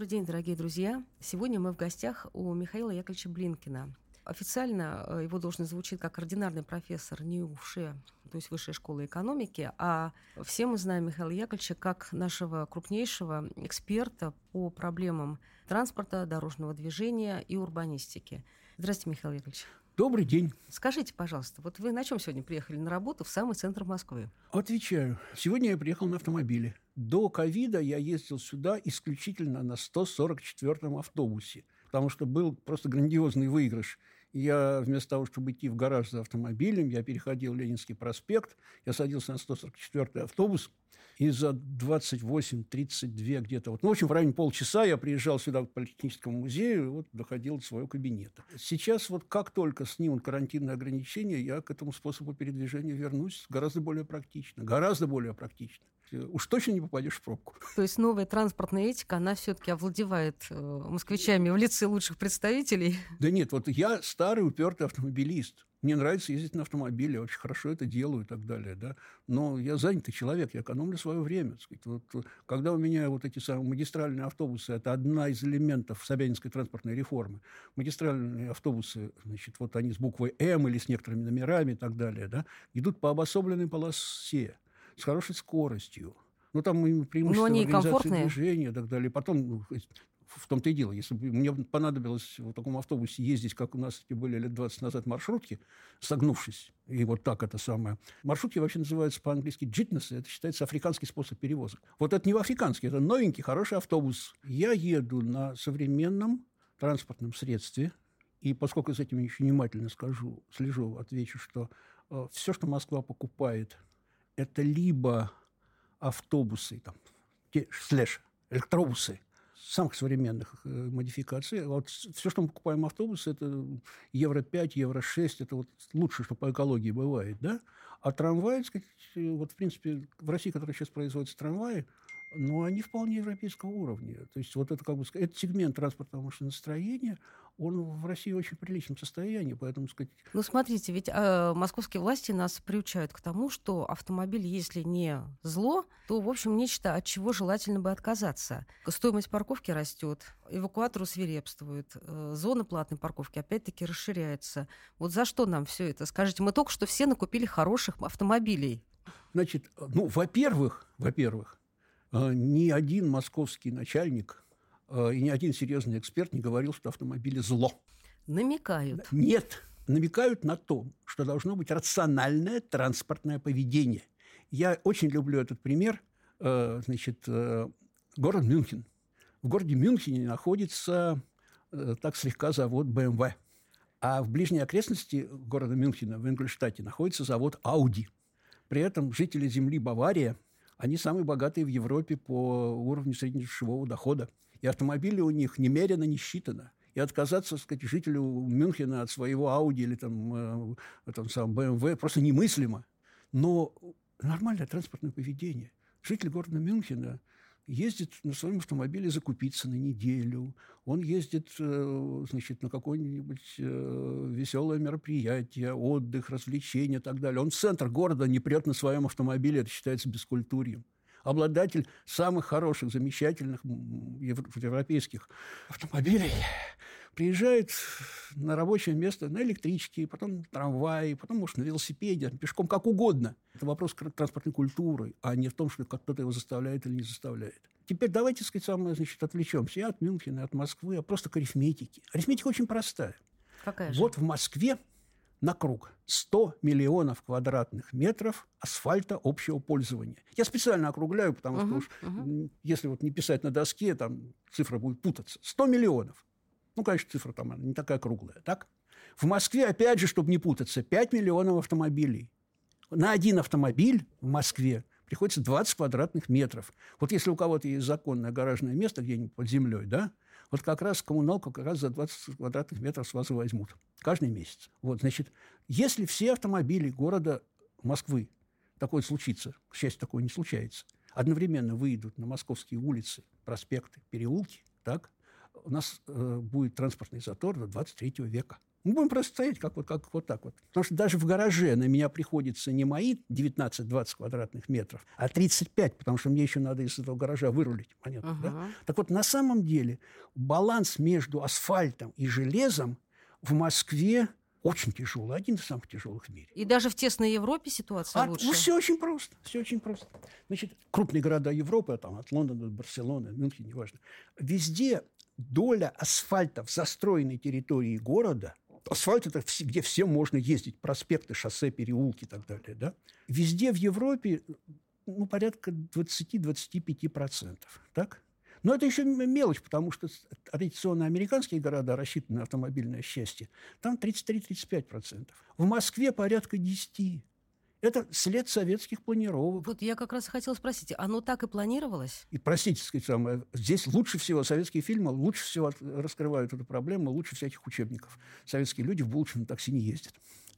Добрый день, дорогие друзья. Сегодня мы в гостях у Михаила Яковлевича Блинкина. Официально э, его должность звучит как ординарный профессор НИУШЕ, то есть Высшей школы экономики, а все мы знаем Михаила Яковлевича как нашего крупнейшего эксперта по проблемам транспорта, дорожного движения и урбанистики. Здравствуйте, Михаил Яковлевич. Добрый день. Скажите, пожалуйста, вот вы на чем сегодня приехали на работу в самый центр Москвы? Отвечаю. Сегодня я приехал на автомобиле. До ковида я ездил сюда исключительно на 144-м автобусе, потому что был просто грандиозный выигрыш – я вместо того, чтобы идти в гараж за автомобилем, я переходил Ленинский проспект, я садился на 144-й автобус, и за 28-32 где-то, вот, ну, в общем, в районе полчаса я приезжал сюда к Политехническому музею и вот доходил до своего кабинета. Сейчас вот как только снимут карантинные ограничения, я к этому способу передвижения вернусь гораздо более практично, гораздо более практично уж точно не попадешь в пробку. То есть новая транспортная этика, она все-таки овладевает э, москвичами в лице лучших представителей? Да нет, вот я старый упертый автомобилист. Мне нравится ездить на автомобиле, очень хорошо это делаю и так далее. Да? Но я занятый человек, я экономлю свое время. Вот, когда у меня вот эти самые магистральные автобусы, это одна из элементов Собянинской транспортной реформы. Магистральные автобусы, значит, вот они с буквой «М» или с некоторыми номерами и так далее, да, идут по обособленной полосе с хорошей скоростью. Ну, там преимущество Но они комфортные. движения и так далее. Потом, ну, в том-то и дело, если бы мне понадобилось в таком автобусе ездить, как у нас эти были лет 20 назад маршрутки, согнувшись, и вот так это самое. Маршрутки вообще называются по-английски джитнесы, это считается африканский способ перевозок. Вот это не африканский, это новенький, хороший автобус. Я еду на современном транспортном средстве, и поскольку с этим еще внимательно скажу, слежу, отвечу, что э, все, что Москва покупает – это либо автобусы, там, те, слэш, электробусы самых современных э, модификаций. Вот все, что мы покупаем автобусы, это Евро-5, Евро-6, это вот лучшее, что по экологии бывает, да? А трамваи, сказать, вот, в принципе, в России, которые сейчас производятся трамваи, но они вполне европейского уровня. То есть вот это, как бы, этот сегмент транспортного машиностроения, он в России в очень приличном состоянии, поэтому сказать... Ну, смотрите, ведь э, московские власти нас приучают к тому, что автомобиль, если не зло, то, в общем, нечто, от чего желательно бы отказаться. Стоимость парковки растет, эвакуатору свирепствует, э, зона платной парковки опять-таки расширяется. Вот за что нам все это? Скажите, мы только что все накупили хороших автомобилей. Значит, ну, во-первых, во-первых, ни один московский начальник а, и ни один серьезный эксперт не говорил, что автомобили зло. Намекают. Нет, намекают на то, что должно быть рациональное транспортное поведение. Я очень люблю этот пример. А, значит, город Мюнхен. В городе Мюнхене находится так слегка завод BMW. А в ближней окрестности города Мюнхена, в Ингольштате, находится завод Audi. При этом жители земли Бавария – они самые богатые в Европе по уровню среднедушевого дохода. И автомобили у них немерено не считано. И отказаться, так сказать, жителю Мюнхена от своего Ауди или там, э, там сам БМВ просто немыслимо. Но нормальное транспортное поведение. Житель города Мюнхена ездит на своем автомобиле закупиться на неделю, он ездит, э, значит, на какое-нибудь э, веселое мероприятие, отдых, развлечения и так далее. Он в центр города не прет на своем автомобиле, это считается бескультурьем обладатель самых хороших, замечательных европейских автомобилей, приезжает на рабочее место на электричке, потом на трамвае, потом, может, на велосипеде, пешком, как угодно. Это вопрос транспортной культуры, а не в том, что кто-то его заставляет или не заставляет. Теперь давайте, сказать, самое, значит, отвлечемся и от Мюнхена, и от Москвы, а просто к арифметике. Арифметика очень простая. Какая же? Вот в Москве на круг 100 миллионов квадратных метров асфальта общего пользования. Я специально округляю, потому uh-huh, что уж uh-huh. если вот не писать на доске, там цифра будет путаться. 100 миллионов. Ну, конечно, цифра там не такая круглая, так? В Москве, опять же, чтобы не путаться, 5 миллионов автомобилей. На один автомобиль в Москве приходится 20 квадратных метров. Вот если у кого-то есть законное гаражное место где-нибудь под землей, да, вот как раз коммуналку как раз за 20 квадратных метров с вас возьмут каждый месяц. Вот, значит, если все автомобили города Москвы, такое случится, к счастью, такое не случается, одновременно выйдут на московские улицы, проспекты, переулки, так, у нас э, будет транспортный затор до 23 века. Мы будем просто стоять как вот, как вот так вот. Потому что даже в гараже на меня приходится не мои 19-20 квадратных метров, а 35, потому что мне еще надо из этого гаража вырулить. Понятно, uh-huh. да? Так вот, на самом деле баланс между асфальтом и железом в Москве очень тяжелый, один из самых тяжелых в мире. И даже в тесной Европе ситуация а, лучше? Ну, все очень просто, все очень просто. Значит, крупные города Европы, там, от Лондона до Барселоны, Мюнхен, неважно, везде доля асфальта в застроенной территории города Асфальт – это где всем можно ездить, проспекты, шоссе, переулки и так далее. Да? Везде в Европе ну, порядка 20-25%. Так? Но это еще мелочь, потому что традиционно американские города, рассчитаны на автомобильное счастье, там 33-35%. В Москве порядка 10%. Это след советских планировок. Вот я как раз хотела спросить, оно так и планировалось? И, простите, сказать, самое, здесь лучше всего советские фильмы лучше всего раскрывают эту проблему, лучше всяких учебников. Советские люди в на такси не ездят.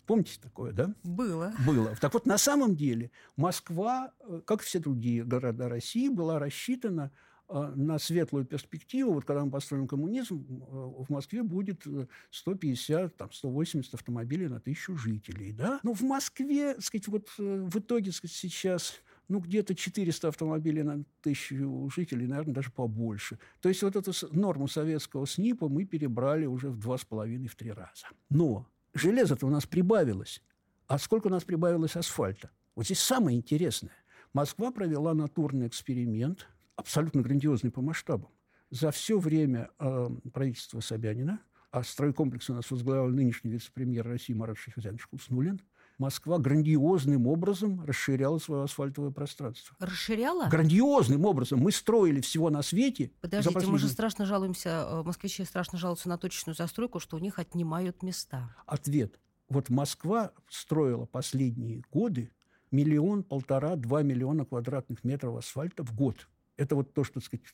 Помните такое, да? Было. Было. Так вот, на самом деле Москва, э, как и все другие города России, была рассчитана на светлую перспективу, вот когда мы построим коммунизм, в Москве будет 150, э, там, 180 автомобилей на тысячу жителей. Да? Но в Москве, сказать, вот э, в итоге сказать, сейчас ну, где-то 400 автомобилей на тысячу жителей, наверное, даже побольше. То есть вот эту норму советского СНИПа мы перебрали уже в два с половиной, в три раза. Но железо-то у нас прибавилось. А сколько у нас прибавилось асфальта? Вот здесь самое интересное. Москва провела натурный эксперимент – абсолютно грандиозный по масштабам. За все время э, правительства Собянина, а стройкомплекс у нас возглавлял нынешний вице-премьер России Марат Шахрезянович Хуснулин, Москва грандиозным образом расширяла свое асфальтовое пространство. Расширяла? Грандиозным образом. Мы строили всего на свете. Подождите, последние... мы же страшно жалуемся, э, москвичи страшно жалуются на точечную застройку, что у них отнимают места. Ответ. Вот Москва строила последние годы миллион, полтора, два миллиона квадратных метров асфальта в год. Это вот то, что, так сказать,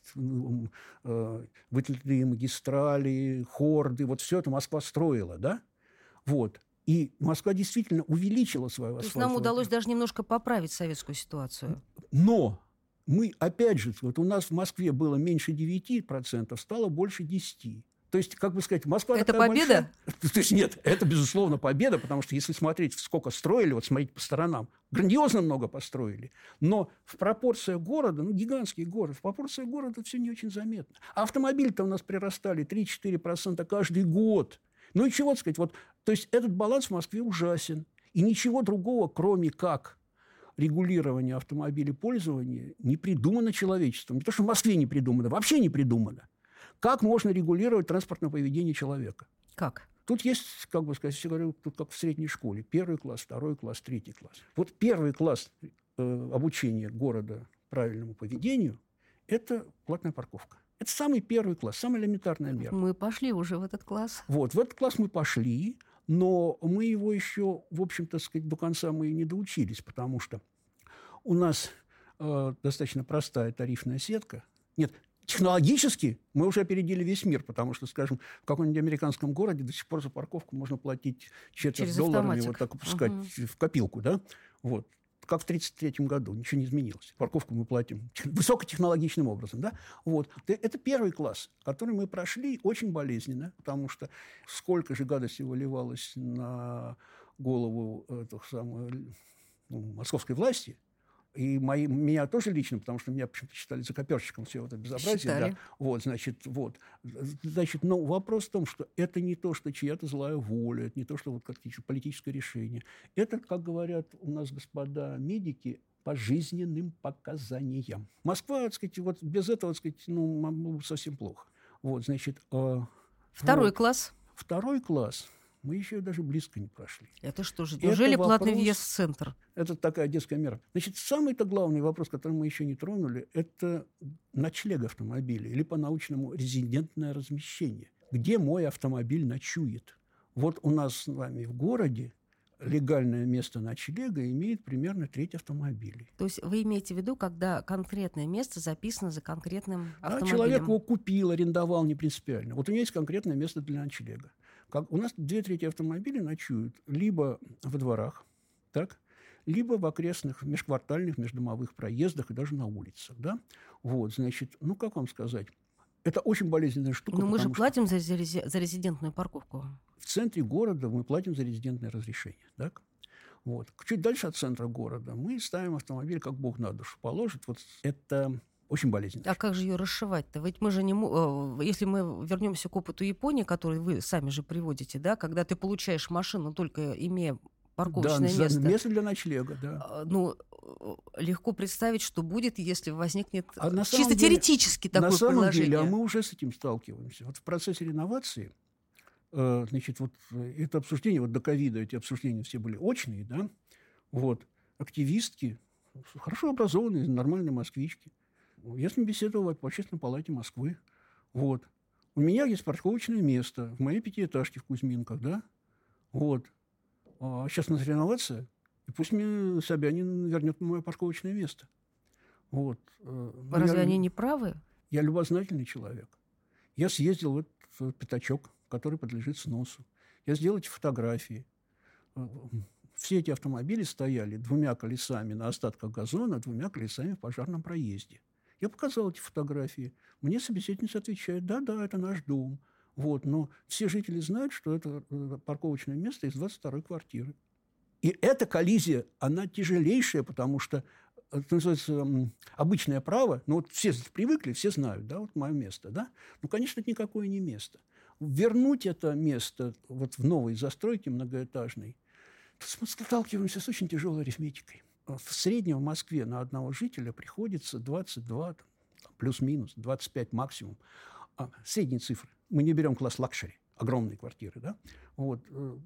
э, вытянутые магистрали, хорды, вот все это Москва строила, да? Вот. И Москва действительно увеличила свою То есть нам удалось даже немножко поправить советскую ситуацию. Но мы, опять же, вот у нас в Москве было меньше 9%, стало больше 10%. То есть, как бы сказать, Москва Это победа? Большая... То есть нет, это, безусловно, победа, потому что если смотреть, сколько строили, вот смотрите по сторонам, грандиозно много построили, но в пропорциях города, ну, гигантский город, в пропорциях города все не очень заметно. А автомобили-то у нас прирастали 3-4% каждый год. Ну и чего сказать, вот, то есть этот баланс в Москве ужасен. И ничего другого, кроме как регулирования автомобилей пользования, не придумано человечеством. Не то, что в Москве не придумано, вообще не придумано. Как можно регулировать транспортное поведение человека? Как? Тут есть, как бы сказать, я говорю, тут как в средней школе. Первый класс, второй класс, третий класс. Вот первый класс э, обучения города правильному поведению – это платная парковка. Это самый первый класс, самая элементарная мера. Мы пошли уже в этот класс. Вот, в этот класс мы пошли, но мы его еще, в общем-то, сказать, до конца мы и не доучились, потому что у нас э, достаточно простая тарифная сетка. Нет, Технологически мы уже опередили весь мир, потому что, скажем, в каком-нибудь американском городе до сих пор за парковку можно платить четверть долларами, вот так опускать угу. в копилку, да? Вот. Как в 1933 году, ничего не изменилось. Парковку мы платим высокотехнологичным образом, да? Вот. Это первый класс, который мы прошли очень болезненно, потому что сколько же гадости выливалось на голову этих самых, ну, московской власти – и мои, меня тоже лично, потому что меня почему-то считали закоперщиком все это безобразие. Считали. Да. Вот, значит, вот. Значит, но вопрос в том, что это не то, что чья-то злая воля, это не то, что вот какие-то политическое решение. Это, как говорят у нас господа медики, по жизненным показаниям. Москва, так сказать, вот без этого, так сказать, ну, совсем плохо. Вот, значит... Э, Второй вот. класс. Второй класс мы еще даже близко не прошли. Это что же, неужели это платный вопрос, въезд в центр? Это такая детская мера. Значит, самый-то главный вопрос, который мы еще не тронули, это ночлег автомобиля или по-научному резидентное размещение. Где мой автомобиль ночует? Вот у нас с вами в городе легальное место ночлега имеет примерно треть автомобилей. То есть вы имеете в виду, когда конкретное место записано за конкретным автомобилем? А человек его купил, арендовал не принципиально. Вот у него есть конкретное место для ночлега. Как, у нас две трети автомобилей ночуют либо во дворах, так, либо в окрестных межквартальных, междомовых проездах и даже на улицах. Да? Вот, значит, ну, как вам сказать, Это очень болезненная штука. Но мы же платим за, за резидентную парковку. В центре города мы платим за резидентное разрешение. Так? Вот. Чуть дальше от центра города мы ставим автомобиль, как Бог на душу положит. Вот это очень болезненно. А как же ее расшивать-то? Ведь мы же не... Э, если мы вернемся к опыту Японии, который вы сами же приводите, да, когда ты получаешь машину только имея парковочное да, место. место для ночлега, да. А, ну, легко представить, что будет, если возникнет а на чисто деле, теоретически такое на самом предложение. Деле, а мы уже с этим сталкиваемся. Вот в процессе реновации, э, значит, вот это обсуждение, вот до ковида эти обсуждения все были очные, да, вот, активистки, хорошо образованные, нормальные москвички, я с ним беседовал в общественной палате Москвы. Вот. У меня есть парковочное место в моей пятиэтажке в Кузьминках, да? Вот. А сейчас надо реновация, и пусть мне Собянин вернет мое парковочное место. Вот. Э, Разве я, они не правы? Я любознательный человек. Я съездил в этот пятачок, который подлежит сносу. Я сделал эти фотографии. Э, все эти автомобили стояли двумя колесами на остатках газона, двумя колесами в пожарном проезде. Я показал эти фотографии. Мне собеседница отвечает, да-да, это наш дом. Вот, но все жители знают, что это э, парковочное место из 22-й квартиры. И эта коллизия, она тяжелейшая, потому что это называется обычное право, ну вот все привыкли, все знают, да, вот мое место, да, ну, конечно, это никакое не место. Вернуть это место вот в новой застройке многоэтажной, мы сталкиваемся с очень тяжелой арифметикой в среднем в Москве на одного жителя приходится 22, плюс-минус, 25 максимум. А, средние цифры. Мы не берем класс luxury, огромные квартиры. Да? Вот, э,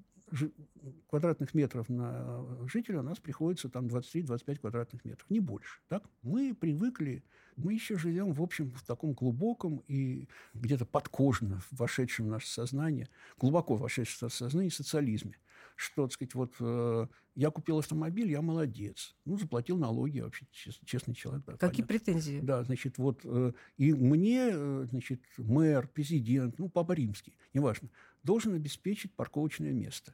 квадратных метров на жителя у нас приходится там 23-25 квадратных метров, не больше. Так? Мы привыкли, мы еще живем, в общем, в таком глубоком и где-то подкожно вошедшем в наше сознание, глубоко вошедшем в наше сознание социализме что, так сказать, вот э, я купил автомобиль, я молодец. Ну, заплатил налоги, вообще чест, честный человек. Да, Какие понятно. претензии? Да, значит, вот э, и мне, э, значит, мэр, президент, ну, папа римский, неважно, должен обеспечить парковочное место.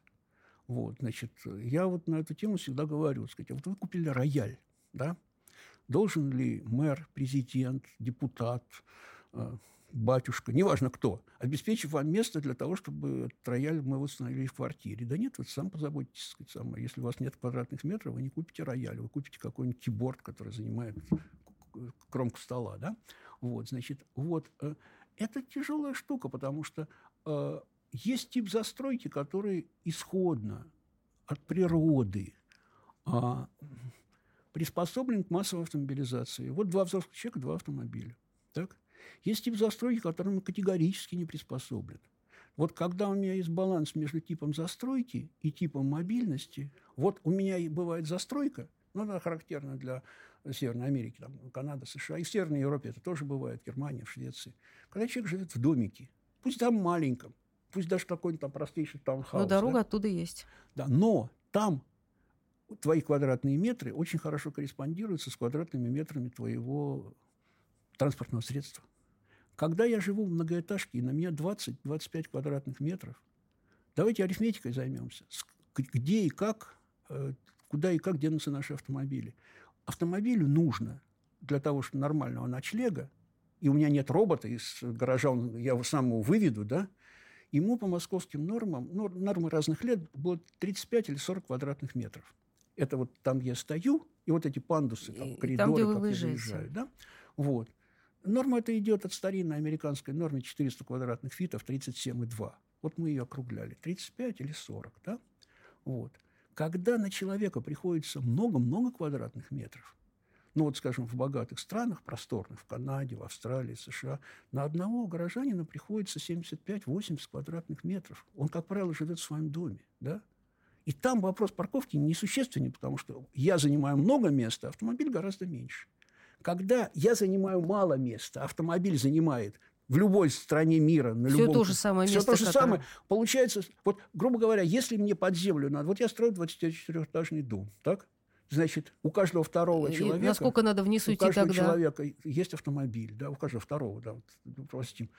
Вот, значит, я вот на эту тему всегда говорю, сказать, вот вы купили рояль, да, должен ли мэр, президент, депутат, э, батюшка, неважно кто, обеспечив вам место для того, чтобы рояль мы восстановили в квартире. Да нет, вы сам позаботитесь, сказать, сам. Если у вас нет квадратных метров, вы не купите рояль, вы купите какой-нибудь киборд, который занимает кромку стола, да? Вот, значит, вот. Э, это тяжелая штука, потому что э, есть тип застройки, который исходно от природы э, приспособлен к массовой автомобилизации. Вот два взрослых человека, два автомобиля. Так? Есть тип застройки, которому категорически не приспособлен. Вот когда у меня есть баланс между типом застройки и типом мобильности, вот у меня и бывает застройка, ну, она характерна для Северной Америки, там, Канада, США, и в Северной Европе это тоже бывает, Германия, в Швеции. Когда человек живет в домике, пусть там маленьком, пусть даже какой-нибудь там простейший таунхаус. Но дорога да? оттуда есть. Да, но там твои квадратные метры очень хорошо корреспондируются с квадратными метрами твоего транспортного средства. Когда я живу в многоэтажке, и на меня 20-25 квадратных метров, давайте арифметикой займемся. Где и как, э, куда и как денутся наши автомобили. Автомобилю нужно для того, чтобы нормального ночлега, и у меня нет робота из гаража, он, я сам его выведу, да, ему по московским нормам, ну, нормы разных лет, было 35 или 40 квадратных метров. Это вот там, я стою, и вот эти пандусы, там, коридоры, там, где вы как я выезжаю, да? Вот. Норма это идет от старинной американской нормы 400 квадратных фитов 37,2. Вот мы ее округляли. 35 или 40, да? Вот. Когда на человека приходится много-много квадратных метров, ну вот, скажем, в богатых странах, просторных, в Канаде, в Австралии, США, на одного горожанина приходится 75-80 квадратных метров. Он, как правило, живет в своем доме, да? И там вопрос парковки несущественный, потому что я занимаю много места, а автомобиль гораздо меньше. Когда я занимаю мало места, автомобиль занимает в любой стране мира, на все любом... то же самое все место. то же которое... самое. Получается, вот, грубо говоря, если мне под землю надо... Вот я строю 24-этажный дом, так? Значит, у каждого второго и человека... Насколько надо вниз уйти тогда? У каждого человека есть автомобиль, да, у каждого второго, да, вот, простим.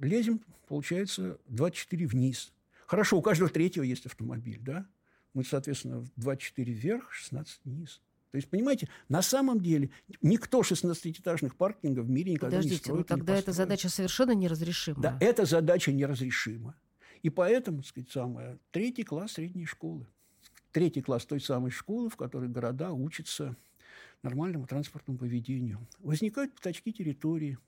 Лезем, получается, 24 вниз. Хорошо, у каждого третьего есть автомобиль, да? Мы, соответственно, 24 вверх, 16 вниз. То есть, понимаете, на самом деле никто 16-этажных паркингов в мире никогда Подождите, не строит. ну тогда эта задача совершенно неразрешима. Да, эта задача неразрешима. И поэтому, так сказать, самое, третий класс средней школы. Третий класс той самой школы, в которой города учатся нормальному транспортному поведению. Возникают пятачки территории,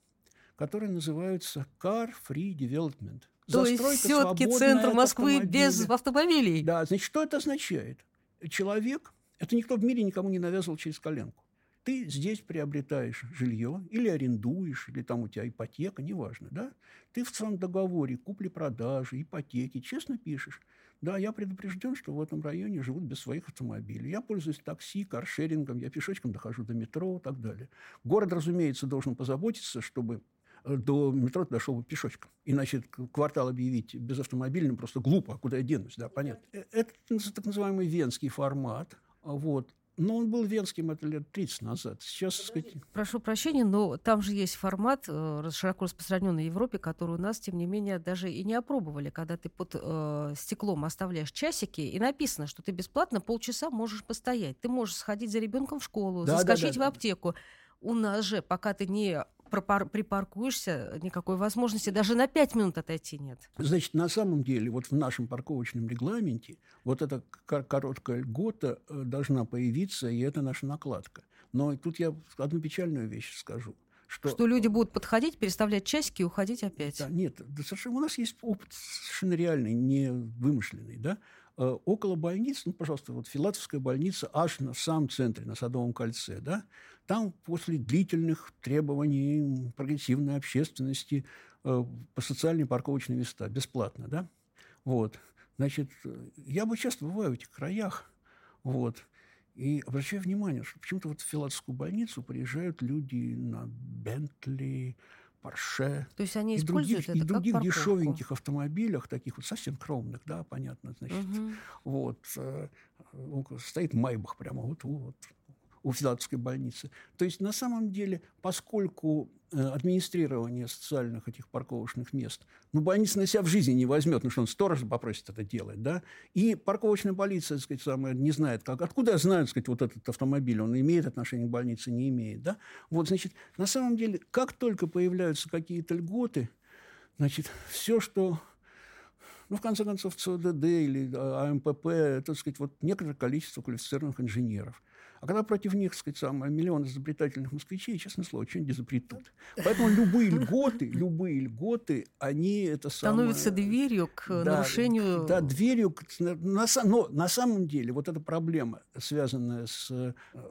которые называются Car Free Development. То есть все-таки центр Москвы без автомобилей. Да, значит, что это означает? Человек, это никто в мире никому не навязывал через коленку. Ты здесь приобретаешь жилье или арендуешь, или там у тебя ипотека, неважно, да? Ты в своем договоре купли-продажи, ипотеки честно пишешь. Да, я предупрежден, что в этом районе живут без своих автомобилей. Я пользуюсь такси, каршерингом, я пешочком дохожу до метро и так далее. Город, разумеется, должен позаботиться, чтобы до метро дошел бы пешочком. Иначе квартал объявить безавтомобильным просто глупо. А куда я денусь? Да, понятно. Э, это так называемый венский формат. Вот. Но он был венским это лет 30 назад. Сейчас, сказать... Прошу прощения, но там же есть формат, э, широко распространенный в Европе, который у нас, тем не менее, даже и не опробовали, когда ты под э, стеклом оставляешь часики, и написано, что ты бесплатно полчаса можешь постоять. Ты можешь сходить за ребенком в школу, да, заскочить да, да, в аптеку. У нас же, пока ты не припаркуешься, никакой возможности даже на пять минут отойти нет. Значит, на самом деле, вот в нашем парковочном регламенте вот эта короткая льгота э, должна появиться, и это наша накладка. Но тут я одну печальную вещь скажу. Что, что люди будут подходить, переставлять часики и уходить опять. Да, нет, да, совершенно, у нас есть опыт совершенно реальный, не вымышленный. Да? Э, около больницы, ну, пожалуйста, вот Филатовская больница аж на самом центре, на Садовом кольце, да, там после длительных требований прогрессивной общественности э, по социальные парковочные места, бесплатно, да, вот, значит, я бы часто бываю в этих краях, вот, и обращаю внимание, что почему-то вот в Филатовскую больницу приезжают люди на Бентли, Порше. То есть они используют других, это и других как дешевеньких автомобилях, таких вот совсем скромных, да, понятно, значит. Угу. Вот. Э, стоит Майбах прямо вот, вот у Филатовской больницы. То есть, на самом деле, поскольку э, администрирование социальных этих парковочных мест, ну, больница на себя в жизни не возьмет, ну, что он сто раз попросит это делать, да, и парковочная полиция, так сказать, самое, не знает, как, откуда знают, так сказать, вот этот автомобиль, он имеет отношение к больнице, не имеет, да, вот, значит, на самом деле, как только появляются какие-то льготы, значит, все, что ну, в конце концов, ЦОДД или а, АМПП, так сказать, вот некоторое количество квалифицированных инженеров. А когда против них, так сказать, самое, миллион изобретательных москвичей, честное слово, что-нибудь изобретут. Поэтому любые льготы, любые льготы, они это самое... Становятся дверью к да, нарушению... Да, дверью... К, на, но на самом деле вот эта проблема, связанная с...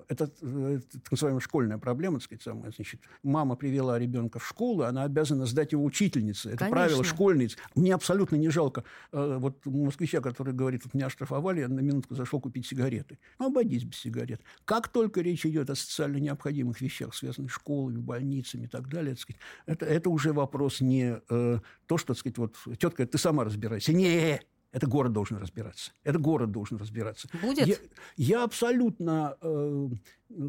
Это, это так называемая школьная проблема, так сказать, самая, значит, мама привела ребенка в школу, она обязана сдать его учительнице. Это Конечно. правило школьниц. Мне абсолютно не жалко э, вот москвича, который говорит, вот меня оштрафовали, я на минутку зашел купить сигареты. Ну, обойдись без сигарет. Как только речь идет о социально необходимых вещах, связанных с школами, больницами и так далее, так сказать, это, это уже вопрос не э, то, что, так сказать, вот тетка, ты сама разбирайся. Не, это город должен разбираться. Это город должен разбираться. Будет? Я, я абсолютно, э,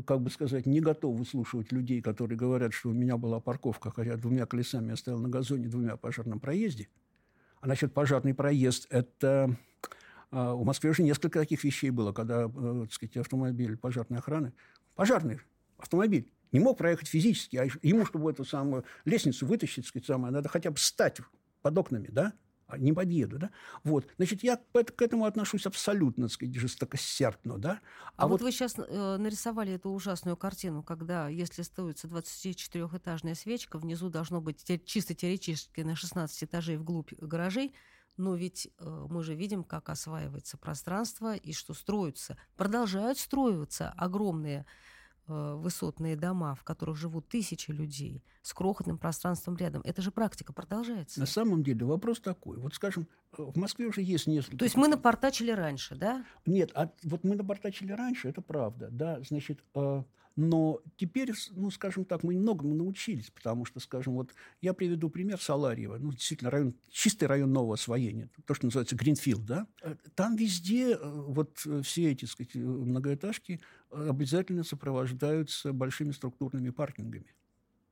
как бы сказать, не готов выслушивать людей, которые говорят, что у меня была парковка, хотя двумя колесами я стоял на газоне, двумя пожарном проезде. А насчет пожарный проезд – это а, в Москве уже несколько таких вещей было, когда, э, так сказать, автомобиль пожарной охраны, пожарный автомобиль, не мог проехать физически, а ему, чтобы эту самую лестницу вытащить, сказать, самое, надо хотя бы встать под окнами, да, а не подъеду, да? Вот, значит, я к этому отношусь абсолютно, так сказать, жестокосердно, да? А, а вот, вот вы сейчас э, нарисовали эту ужасную картину, когда, если ставится 24-этажная свечка, внизу должно быть чисто теоретически на 16 этажей вглубь гаражей, но ведь э, мы же видим, как осваивается пространство и что строятся, продолжают строиться огромные э, высотные дома, в которых живут тысячи людей, с крохотным пространством рядом. Это же практика продолжается. На самом деле вопрос такой. Вот, скажем, в Москве уже есть несколько... То есть мы напортачили раньше, да? Нет, а вот мы напортачили раньше, это правда, да. Значит, э, но теперь, ну, скажем так, мы многому научились, потому что, скажем, вот я приведу пример Саларьева, ну, действительно, район, чистый район нового освоения, то, что называется Гринфилд, да. Там везде э, вот все эти, сказать, многоэтажки обязательно сопровождаются большими структурными паркингами.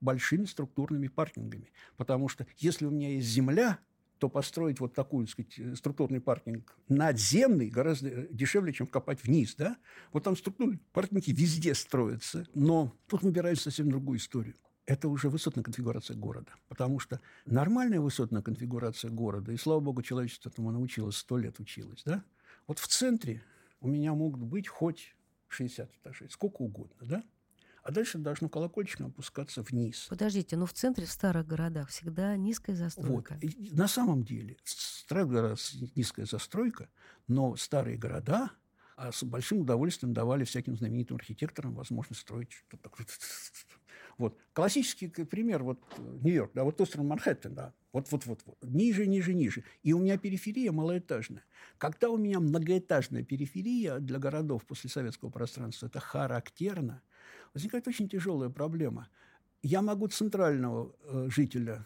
Большими структурными паркингами. Потому что если у меня есть земля, то построить вот такой, так сказать, структурный паркинг надземный гораздо дешевле, чем копать вниз, да? Вот там структурные паркинги везде строятся, но тут выбирают совсем другую историю. Это уже высотная конфигурация города. Потому что нормальная высотная конфигурация города, и, слава богу, человечество этому научилось, сто лет училось, да? Вот в центре у меня могут быть хоть 60 этажей, сколько угодно, да? А дальше должно колокольчиком опускаться вниз. Подождите, но в центре, в старых городах всегда низкая застройка. Вот. И на самом деле, в старых городах низкая застройка, но старые города а с большим удовольствием давали всяким знаменитым архитекторам возможность строить что-то такое. Вот. Классический пример, вот Нью-Йорк, да, вот остров Манхэттен, да, вот, вот, вот, вот, ниже, ниже, ниже. И у меня периферия малоэтажная. Когда у меня многоэтажная периферия для городов после советского пространства, это характерно, возникает очень тяжелая проблема. Я могу центрального э, жителя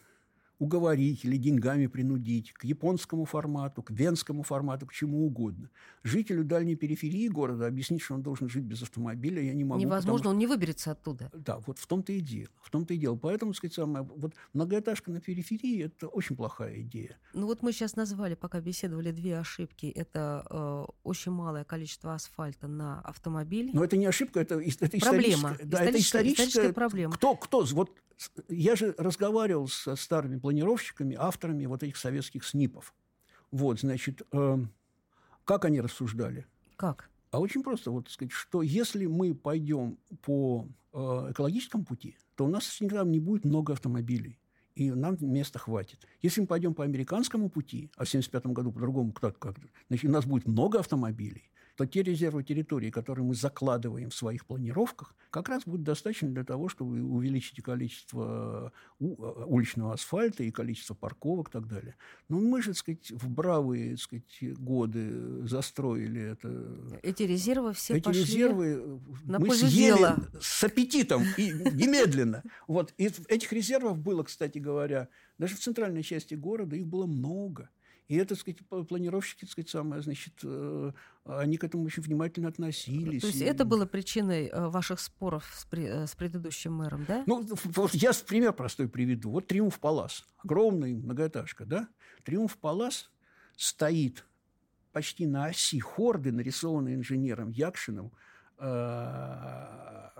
уговорить или деньгами принудить к японскому формату, к венскому формату, к чему угодно. Жителю дальней периферии города объяснить, что он должен жить без автомобиля, я не могу. Невозможно, потому, он не выберется оттуда. Да, вот в том-то и дело. В том-то и дело. Поэтому, сказать, самое, вот многоэтажка на периферии – это очень плохая идея. Ну вот мы сейчас назвали, пока беседовали, две ошибки. Это э, очень малое количество асфальта на автомобиль. Но это не ошибка, это, это проблема. историческая, да, это историческая, историческая проблема. Кто, кто, вот я же разговаривал со старыми планировщиками, авторами вот этих советских СНИПов. Вот, значит, э, как они рассуждали? Как? А очень просто, вот сказать, что если мы пойдем по э, экологическому пути, то у нас всегда не будет много автомобилей и нам места хватит. Если мы пойдем по американскому пути, а в 1975 году по-другому как, как значит, у нас будет много автомобилей, то те резервы территории, которые мы закладываем в своих планировках, как раз будут достаточно для того, чтобы увеличить количество э, э, уличного асфальта и количество парковок и так далее. Но мы же, так сказать, в бравые так сказать, годы застроили это. Эти резервы все Эти пошли резервы на мы съели дела. с аппетитом и немедленно. Вот. И этих резервов было, кстати говоря, даже в центральной части города их было много. И это, так сказать, планировщики, так сказать, самое, значит, э, они к этому очень внимательно относились. То есть и... это было причиной э, ваших споров с, при, э, с предыдущим мэром, да? Ну, вот я пример простой приведу. Вот Триумф Палас, огромный многоэтажка, да? Триумф Палас стоит почти на оси хорды, нарисованной инженером Якшиным, в,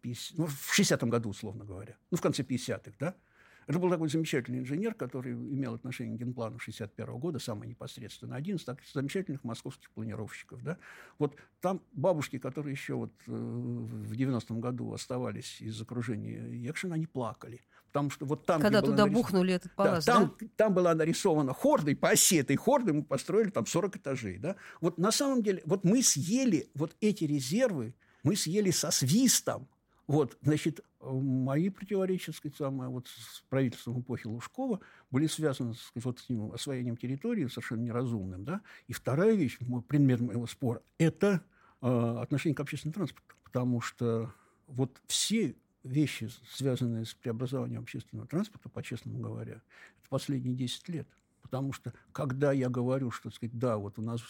50, ну, в 60-м году, условно говоря, ну, в конце 50-х, да, это был такой замечательный инженер, который имел отношение к генплану 61 года, самый непосредственно, один из таких замечательных московских планировщиков. Да? Вот там бабушки, которые еще вот э, в 90-м году оставались из окружения Якшина, они плакали. Потому что вот там, Когда туда нарис... бухнули этот палас, да, там, да? там была нарисована хорда, и по оси этой хорды мы построили там 40 этажей. Да? Вот на самом деле, вот мы съели вот эти резервы, мы съели со свистом, вот, значит, мои противоречия, так сказать, самое, вот с правительством эпохи Лужкова были связаны так сказать, вот с ним освоением территории совершенно неразумным. Да? И вторая вещь, мой, предмет моего спора, это э, отношение к общественному транспорту. Потому что вот все вещи, связанные с преобразованием общественного транспорта, по-честному говоря, это последние 10 лет. Потому что, когда я говорю, что, так сказать, да, вот у нас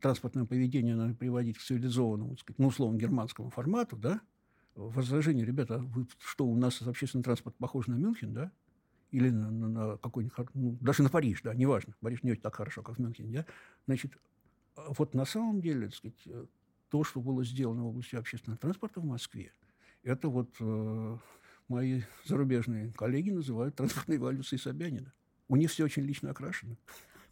транспортное поведение надо приводить к цивилизованному, так сказать, ну, условно, германскому формату, да, возражение, ребята, вы что, у нас общественный транспорт похож на Мюнхен, да? Или на, на, на какой-нибудь, ну, даже на Париж, да, неважно. Париж не очень так хорошо, как в Мюнхене, да? Значит, вот на самом деле, так сказать, то, что было сделано в области общественного транспорта в Москве, это вот э, мои зарубежные коллеги называют транспортной эволюцией Собянина. У них все очень лично окрашено.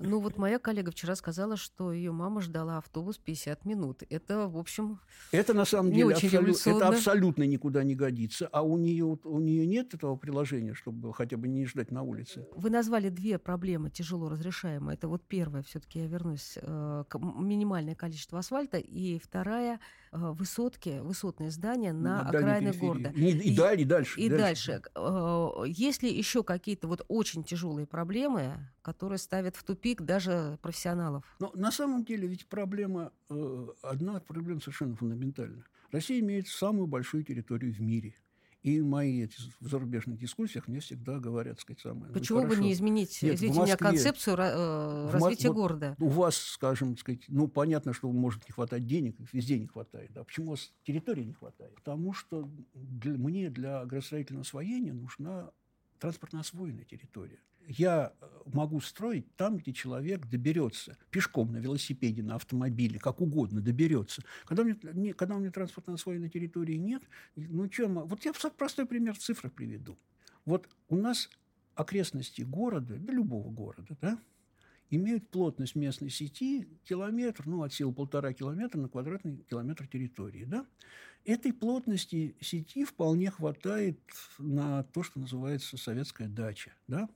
Ну вот моя коллега вчера сказала, что ее мама ждала автобус 50 минут. Это, в общем, это на самом деле абсолют, это абсолютно никуда не годится. А у нее, у нее нет этого приложения, чтобы хотя бы не ждать на улице. Вы назвали две проблемы тяжело разрешаемые. Это вот первая, все-таки я вернусь, э, минимальное количество асфальта, и вторая э, высотки, высотные здания на, на окраины города. И, и, и, и дальше. И дальше. дальше. Э, есть ли еще какие-то вот очень тяжелые проблемы, которые ставят в тупик даже профессионалов. Но на самом деле ведь проблема, э, одна проблема совершенно фундаментальна. Россия имеет самую большую территорию в мире. И мои эти в зарубежных дискуссиях мне всегда говорят, сказать, самое. Ну, Почему ну, бы не изменить, Нет, извините Москве, меня, концепцию э, развития вот города? У вас, скажем, сказать, ну, понятно, что может не хватать денег, везде не хватает. Да? Почему у вас территории не хватает? Потому что для, мне для градостроительного освоения нужна транспортно освоенная территория. Я могу строить там, где человек доберется пешком, на велосипеде, на автомобиле, как угодно доберется. Когда у меня, когда у меня транспортной освоенной территории нет, ну что, вот я простой пример в цифрах приведу. Вот у нас окрестности города, да любого города, да, имеют плотность местной сети километр, ну, от силы полтора километра на квадратный километр территории. Да? Этой плотности сети вполне хватает на то, что называется советская дача. Да?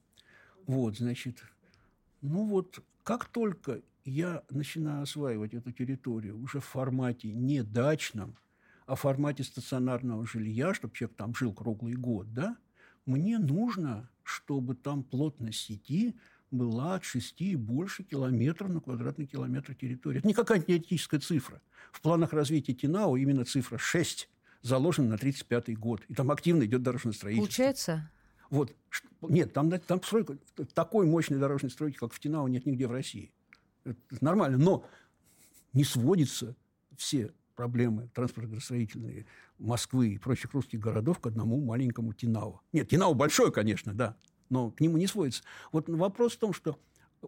Вот, значит, ну вот, как только я начинаю осваивать эту территорию уже в формате не дачном, а в формате стационарного жилья, чтобы человек там жил круглый год, да, мне нужно, чтобы там плотность сети была от 6 и больше километров на квадратный километр территории. Это не какая-то теоретическая цифра. В планах развития ТИНАУ именно цифра 6 заложена на 35 год. И там активно идет дорожное строительство. Получается? Вот. Нет, там, там стройка, такой мощной дорожной стройки, как в ТИНАУ, нет нигде в России. Это нормально. Но не сводится все проблемы транспортно-строительные Москвы и прочих русских городов к одному маленькому Тинау. Нет, Тинау большой, конечно, да, но к нему не сводится. Вот вопрос в том, что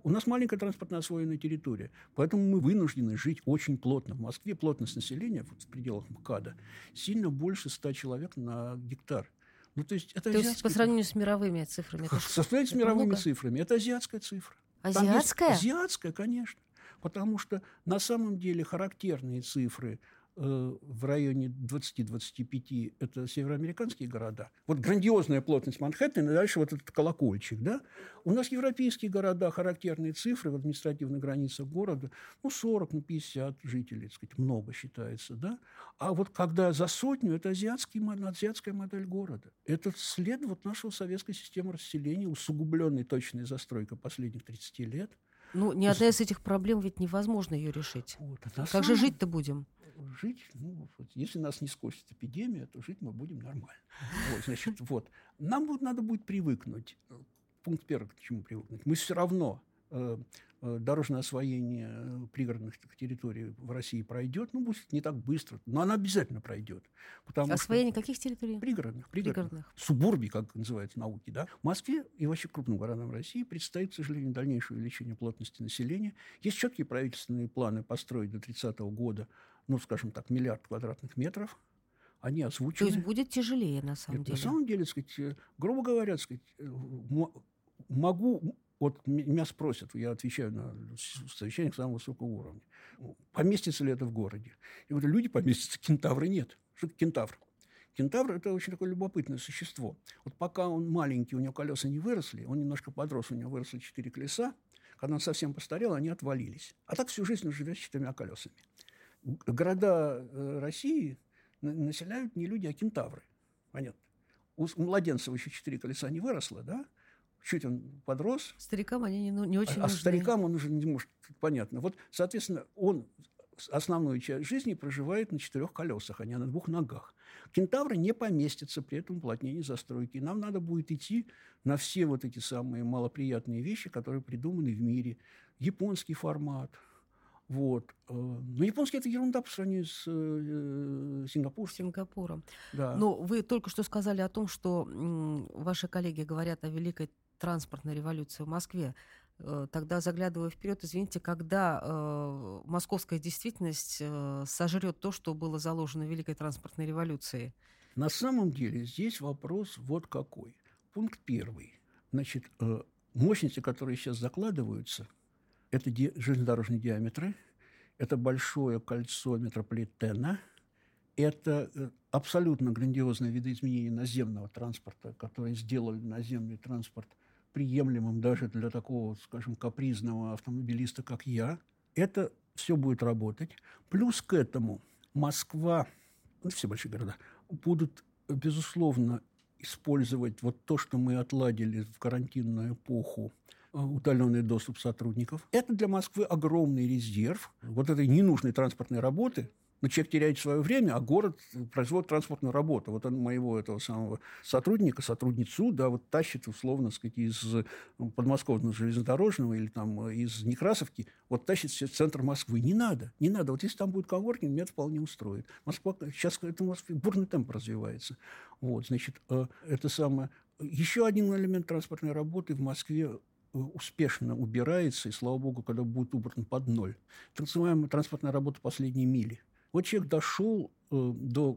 у нас маленькая транспортно освоенная территория, поэтому мы вынуждены жить очень плотно. В Москве плотность населения вот, в пределах МКАДа сильно больше 100 человек на гектар. Ну, то есть, это то есть по сравнению с мировыми цифрами? Со с мировыми много? цифрами. Это азиатская цифра. Азиатская? Азиатская, конечно. Потому что на самом деле характерные цифры – в районе 20-25 это североамериканские города. Вот грандиозная плотность Манхэттена, и дальше вот этот колокольчик. Да? У нас европейские города, характерные цифры в административных границах города, ну, 40, ну, 50 жителей, так сказать, много считается. Да? А вот когда за сотню, это азиатский, азиатская модель города. Это след вот нашего советской системы расселения, усугубленной точной застройкой последних 30 лет. Ну, ни одна из этих проблем ведь невозможно ее решить. Вот, а как самом... же жить-то будем? жить, ну, вот, если нас не скосит эпидемия, то жить мы будем нормально. Вот, значит, вот. Нам вот надо будет привыкнуть. Пункт первый, к чему привыкнуть. Мы все равно э, дорожное освоение э, пригородных территорий в России пройдет, ну, будет не так быстро, но она обязательно пройдет. Потому освоение что... каких территорий? Пригородных, пригородных. пригородных. Субурбий, как называется науки, да. В Москве и вообще крупным городам России предстоит, к сожалению, дальнейшее увеличение плотности населения. Есть четкие правительственные планы построить до 30 года ну, скажем так, миллиард квадратных метров, они озвучены. То есть будет тяжелее, на самом Нет, деле? На самом деле, сказать, э, грубо говоря, сказать, э, могу... Вот меня спросят, я отвечаю на совещаниях самого высокого уровня. Поместится ли это в городе? Я говорю, люди поместятся, кентавры нет. Что это кентавр? Кентавр – это очень такое любопытное существо. Вот пока он маленький, у него колеса не выросли, он немножко подрос, у него выросли четыре колеса, когда он совсем постарел, они отвалились. А так всю жизнь он живет с четырьмя колесами города э, России населяют не люди, а кентавры. Понятно. У младенцев еще четыре колеса не выросло, да? Чуть он подрос. Старикам они не, ну, не очень а, нужны. А старикам он уже не может, понятно. Вот, соответственно, он основную часть жизни проживает на четырех колесах, а не на двух ногах. Кентавры не поместятся при этом уплотнении застройки. Нам надо будет идти на все вот эти самые малоприятные вещи, которые придуманы в мире. Японский формат – вот. Э, но японский – это ерунда по сравнению с э, Сингапуром. Сингапуром. Да. Но вы только что сказали о том, что ваши коллеги говорят о великой транспортной революции в Москве. Э, тогда, заглядывая вперед, извините, когда э, московская действительность э, сожрет то, что было заложено Великой транспортной революции? На самом деле здесь вопрос вот какой. Пункт первый. Значит, э, мощности, которые сейчас закладываются – это ди- железнодорожные диаметры, это большое кольцо метрополитена, это э, абсолютно грандиозное видоизменение наземного транспорта, которые сделали наземный транспорт приемлемым даже для такого, скажем, капризного автомобилиста, как я. Это все будет работать. Плюс к этому Москва, ну, все большие города, будут, безусловно, использовать вот то, что мы отладили в карантинную эпоху, Э, удаленный доступ сотрудников. Это для Москвы огромный резерв вот этой ненужной транспортной работы, но человек теряет свое время, а город производит транспортную работу. Вот он моего этого самого сотрудника, сотрудницу, да, вот тащит, условно сказать, из ну, подмосковного железнодорожного или там из Некрасовки, вот тащит в центр Москвы. Не надо, не надо. Вот если там будет коворкинг, меня это вполне устроит. Москва, сейчас это в Москве бурный темп развивается. Вот, значит, э, это самое еще один элемент транспортной работы в Москве э, успешно убирается, и, слава богу, когда будет убран под ноль. Так называемая транспортная работа последней мили. Вот человек дошел э, до,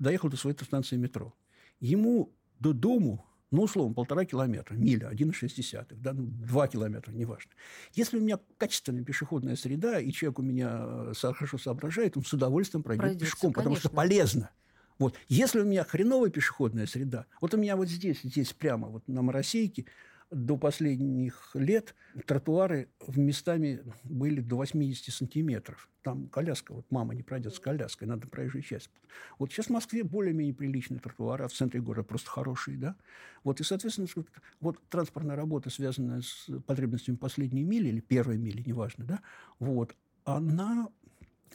доехал до своей станции метро. Ему до дому, ну, условно, полтора километра, миля, 1,6, да, ну, 2 километра, неважно. Если у меня качественная пешеходная среда, и человек у меня э, хорошо соображает, он с удовольствием пройдет Пройдется, пешком, потому конечно. что полезно. Вот. Если у меня хреновая пешеходная среда, вот у меня вот здесь, здесь прямо вот на Моросейке до последних лет тротуары местами были до 80 сантиметров. Там коляска, вот мама не пройдет с коляской, надо проезжать часть. Вот сейчас в Москве более-менее приличные тротуары, а в центре города просто хорошие, да. Вот, и, соответственно, вот транспортная работа, связанная с потребностями последней мили или первой мили, неважно, да, вот, она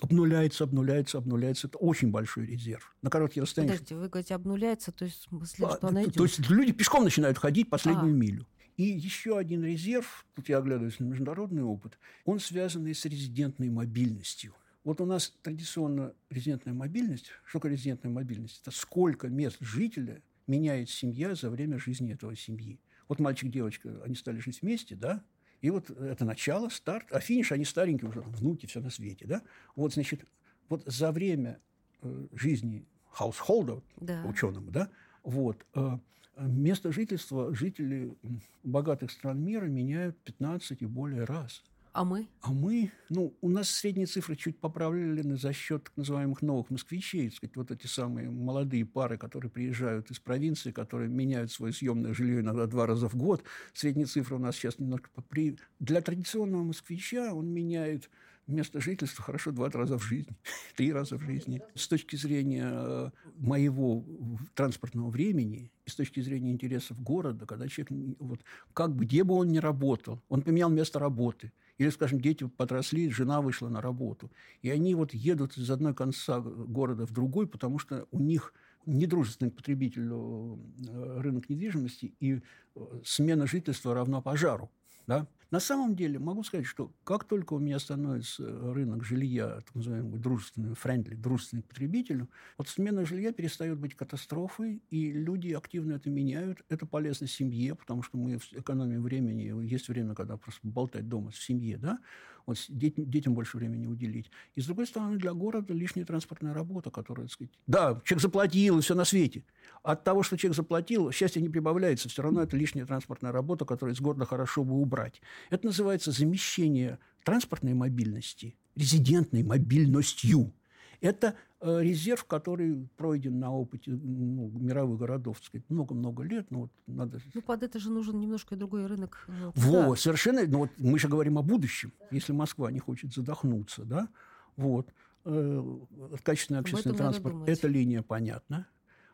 обнуляется, обнуляется, обнуляется. Это очень большой резерв. На короткие расстояния. Подождите, вы говорите, обнуляется, то есть в смысле, а, что она идет? То есть люди пешком начинают ходить последнюю а. милю. И еще один резерв, тут я оглядываюсь на международный опыт, он связан и с резидентной мобильностью. Вот у нас традиционно резидентная мобильность, что такое резидентная мобильность? Это сколько мест жителя меняет семья за время жизни этого семьи. Вот мальчик, девочка, они стали жить вместе, да, и вот это начало, старт, а финиш, они старенькие уже, внуки, все на свете, да. Вот, значит, вот за время э, жизни хаусхолда, да. ученому, да, вот, э, место жительства жители богатых стран мира меняют 15 и более раз – а мы? А мы, ну, у нас средние цифры чуть поправлены за счет так называемых новых москвичей, так сказать, вот эти самые молодые пары, которые приезжают из провинции, которые меняют свое съемное жилье иногда два раза в год. Средние цифры у нас сейчас немножко попри... Для традиционного москвича он меняет место жительства хорошо два раза в жизни, три раза в жизни. С точки зрения э, моего транспортного времени и с точки зрения интересов города, когда человек, вот, как бы, где бы он ни работал, он поменял место работы – или, скажем, дети подросли, жена вышла на работу. И они вот едут из одной конца города в другой, потому что у них недружественный к потребителю э, рынок недвижимости, и э, смена жительства равна пожару. Да? На самом деле могу сказать, что как только у меня становится рынок жилья, так называемый дружественный, френдли, дружественный к потребителю, вот смена жилья перестает быть катастрофой, и люди активно это меняют. Это полезно семье, потому что мы экономим времени. Есть время, когда просто болтать дома в семье, да? Вот детям, детям больше времени уделить. И, с другой стороны, для города лишняя транспортная работа, которая, так сказать, да, человек заплатил, и все на свете. От того, что человек заплатил, счастье не прибавляется, все равно это лишняя транспортная работа, которую из города хорошо бы убрать. Это называется замещение транспортной мобильности резидентной мобильностью. Это резерв, который пройден на опыте ну, мировых городов, так сказать, много-много лет. Ну, вот надо... ну, под это же нужен немножко другой рынок. Э, Во, да. совершенно. Ну, вот мы же говорим о будущем. Если Москва не хочет задохнуться, да, вот. Э, качественный общественный транспорт – это линия понятна.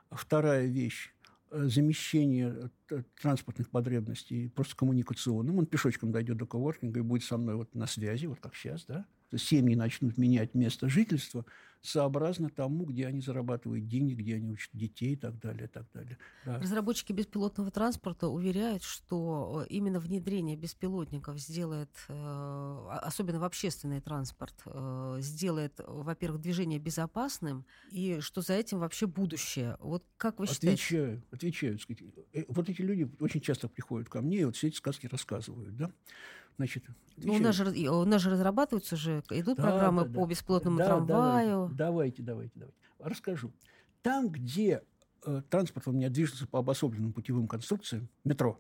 Вторая вещь Э, замещение э, транспортных потребностей просто коммуникационным. Он пешочком дойдет до коворкинга и будет со мной вот на связи, вот как сейчас, да. Семьи начнут менять место жительства – сообразно тому, где они зарабатывают деньги, где они учат детей и так далее. И так далее. Да. Разработчики беспилотного транспорта уверяют, что э, именно внедрение беспилотников сделает, э, особенно в общественный транспорт, э, сделает, во-первых, движение безопасным, и что за этим вообще будущее. Вот как вы считаете? Отвечаю, отвечаю. Вот эти люди очень часто приходят ко мне и вот все эти сказки рассказывают, да. Значит, ну, у, нас же, у нас же разрабатываются же, идут да, программы да, по бесплатному да, трамваю. Давайте, давайте, давайте. Расскажу. Там, где э, транспорт у меня движется по обособленным путевым конструкциям, метро,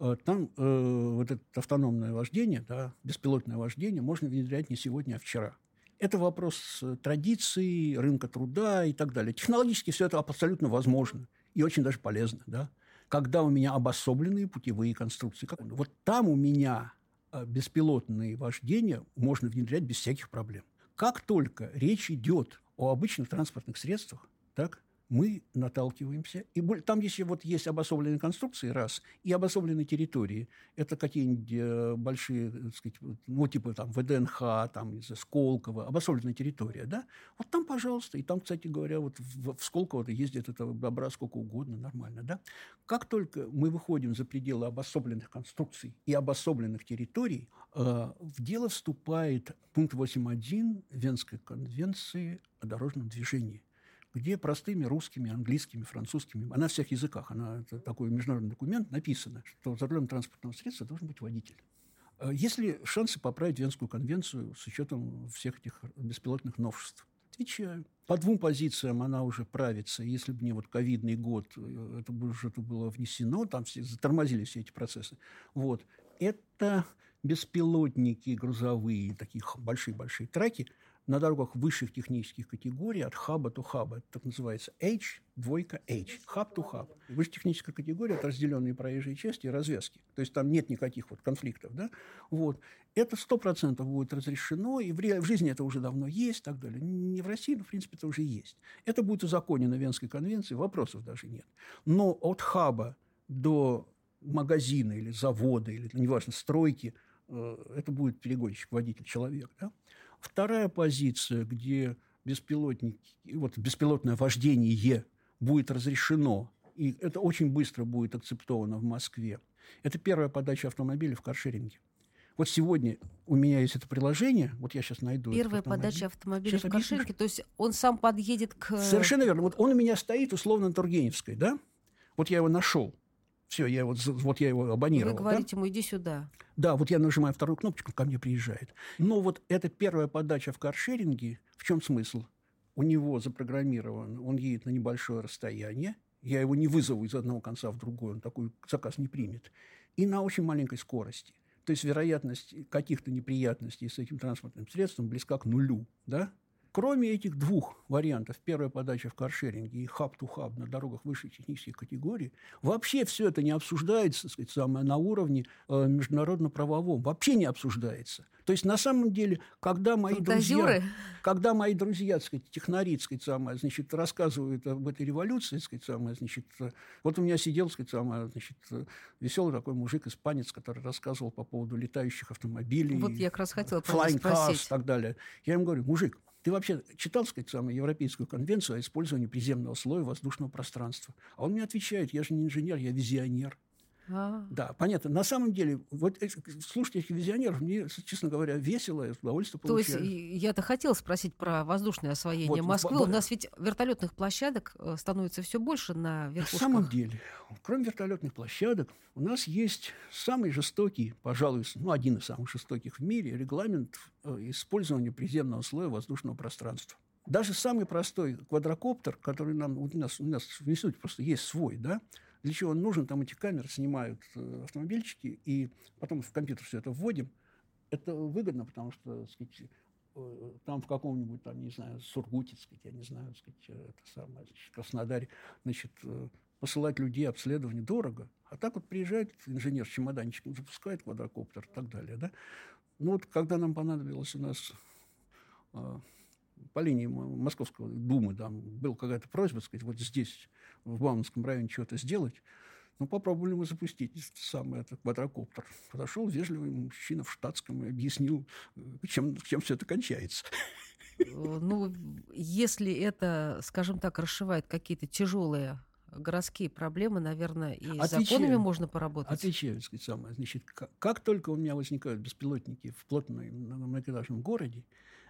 э, там э, вот это автономное вождение, да, беспилотное вождение можно внедрять не сегодня, а вчера. Это вопрос традиции, рынка труда и так далее. Технологически все это абсолютно возможно и очень даже полезно. Да? Когда у меня обособленные путевые конструкции. Вот там у меня Э, беспилотные вождения можно внедрять без всяких проблем. Как только речь идет о обычных транспортных средствах, так, мы наталкиваемся. И там еще вот есть обособленные конструкции, раз, и обособленные территории. Это какие-нибудь э, большие, так сказать, ну, типа там ВДНХ, там из Сколково, обособленная территория, да? Вот там, пожалуйста. И там, кстати говоря, вот в, в Сколково ездит это добра сколько угодно, нормально, да? Как только мы выходим за пределы обособленных конструкций и обособленных территорий, э, в дело вступает пункт 8.1 Венской конвенции о дорожном движении – где простыми русскими, английскими, французскими, она на всех языках, она это такой международный документ, написано, что за рулем транспортного средства должен быть водитель. А есть ли шансы поправить Венскую конвенцию с учетом всех этих беспилотных новшеств? Отвечаю. По двум позициям она уже правится. Если бы не вот ковидный год, э, это бы уже это было внесено, там все, затормозили все эти процессы. Вот. Это беспилотники грузовые, такие большие-большие траки – на дорогах высших технических категорий от хаба до хаба. Это так называется H, двойка H, хаб to хаб. Высшая техническая категория – это разделенные проезжие части и развязки. То есть там нет никаких вот конфликтов. Да? Вот. Это сто процентов будет разрешено, и в, ре... в жизни это уже давно есть, так далее. Не в России, но в принципе это уже есть. Это будет узаконено Венской конвенции, вопросов даже нет. Но от хаба до магазина или завода, или, неважно, стройки, э, это будет перегонщик, водитель, человек. Да? Вторая позиция, где беспилотники, вот беспилотное вождение будет разрешено, и это очень быстро будет акцептовано в Москве, это первая подача автомобиля в каршеринге. Вот сегодня у меня есть это приложение, вот я сейчас найду. Первая подача автомобиля сейчас в каршеринге, то есть он сам подъедет к... Совершенно верно. Вот он у меня стоит условно на Тургеневской, да? Вот я его нашел. Все, я вот, вот я его абонировал. Вы говорите да? ему, иди сюда. Да, вот я нажимаю вторую кнопочку, ко мне приезжает. Но вот эта первая подача в каршеринге, в чем смысл? У него запрограммирован, он едет на небольшое расстояние, я его не вызову из одного конца в другой, он такой заказ не примет. И на очень маленькой скорости. То есть вероятность каких-то неприятностей с этим транспортным средством близка к нулю. Да? Кроме этих двух вариантов, первая подача в каршеринге и хаб-ту-хаб на дорогах высшей технических категорий, вообще все это не обсуждается, так сказать, самое, на уровне э, международно-правовом. Вообще не обсуждается. То есть, на самом деле, когда мои Фантазеры. друзья, когда мои друзья, так сказать, технари, так сказать, самое, значит, рассказывают об этой революции, так сказать, самое, значит, э, вот у меня сидел, так сказать, самое, значит, э, веселый такой мужик-испанец, который рассказывал по поводу летающих автомобилей. Вот я как раз хотела flying cars и так далее. Я ему говорю, мужик, ты вообще читал, сказать, самую Европейскую конвенцию о использовании приземного слоя воздушного пространства? А он мне отвечает, я же не инженер, я визионер. А. Да, понятно. На самом деле, вот слушать этих визионеров, мне, честно говоря, весело, я удовольствие получаю. То есть я-то хотел спросить про воздушное освоение вот, Москвы. Вот, У нас ведь вертолетных площадок э, становится все больше на верхушках. На самом деле, кроме вертолетных площадок, у нас есть самый жестокий, пожалуй, ну, один из самых жестоких в мире регламент э, использования приземного слоя воздушного пространства. Даже самый простой квадрокоптер, который нам у нас, у нас в институте просто есть свой, да, для чего он нужен? Там эти камеры снимают э, автомобильчики, и потом в компьютер все это вводим. Это выгодно, потому что, сказать, э, там в каком-нибудь, там, не знаю, Сургуте, сказать, я не знаю, сказать, э, это самое, значит, Краснодаре, значит, посылать людей обследование дорого. А так вот приезжает инженер с чемоданчиком, запускает квадрокоптер и так далее, да. Ну вот когда нам понадобилось у нас по линии Московской Думы, там была какая-то просьба, сказать, вот здесь, в Бауманском районе, что-то сделать. Ну, попробовали мы запустить самый этот квадрокоптер. Подошел вежливый мужчина в штатском и объяснил, чем, чем все это кончается. Э, ну, если это, скажем так, расшивает какие-то тяжелые городские проблемы, наверное, и отвечаю, законами можно поработать. Отвечаю, сказать, самое. Значит, как, как только у меня возникают беспилотники в плотном многоэтажном городе,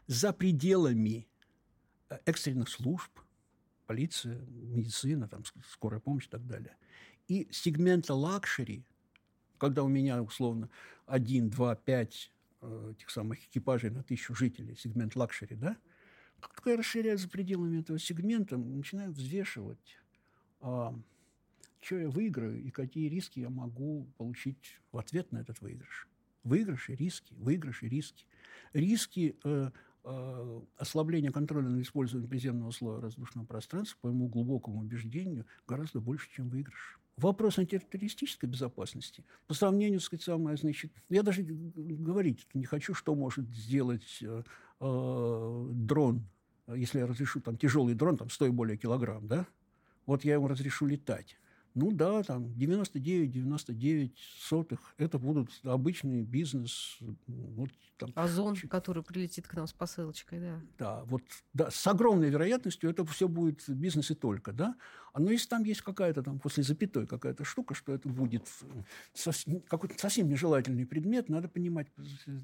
за пределами э, экстренных служб, полиция, медицина, там, скорая помощь и так далее. И сегмента luxury, когда у меня, условно, один, два, пять э, этих самых экипажей на тысячу жителей, сегмент luxury, да, как я расширяю за пределами этого сегмента, начинаю взвешивать, а, что я выиграю и какие риски я могу получить в ответ на этот выигрыш. Выигрыши, риски, выигрыши, риски. Риски Э, ослабление контроля над использованием приземного слоя воздушного пространства, по моему глубокому убеждению, гораздо больше, чем выигрыш. Вопрос антитеррористической безопасности по сравнению, так сказать, самое, значит, я даже говорить не хочу, что может сделать э, э, дрон, если я разрешу там тяжелый дрон, там 100 и более килограмм, да, вот я ему разрешу летать. Ну да, там 99-99 сотых это будут обычный бизнес. Вот, там, Озон, ч... который прилетит к нам с посылочкой, да. Да, вот да, с огромной вероятностью это все будет бизнес и только, да. Но если там есть какая-то там после запятой какая-то штука, что это будет совсем, какой-то совсем нежелательный предмет, надо понимать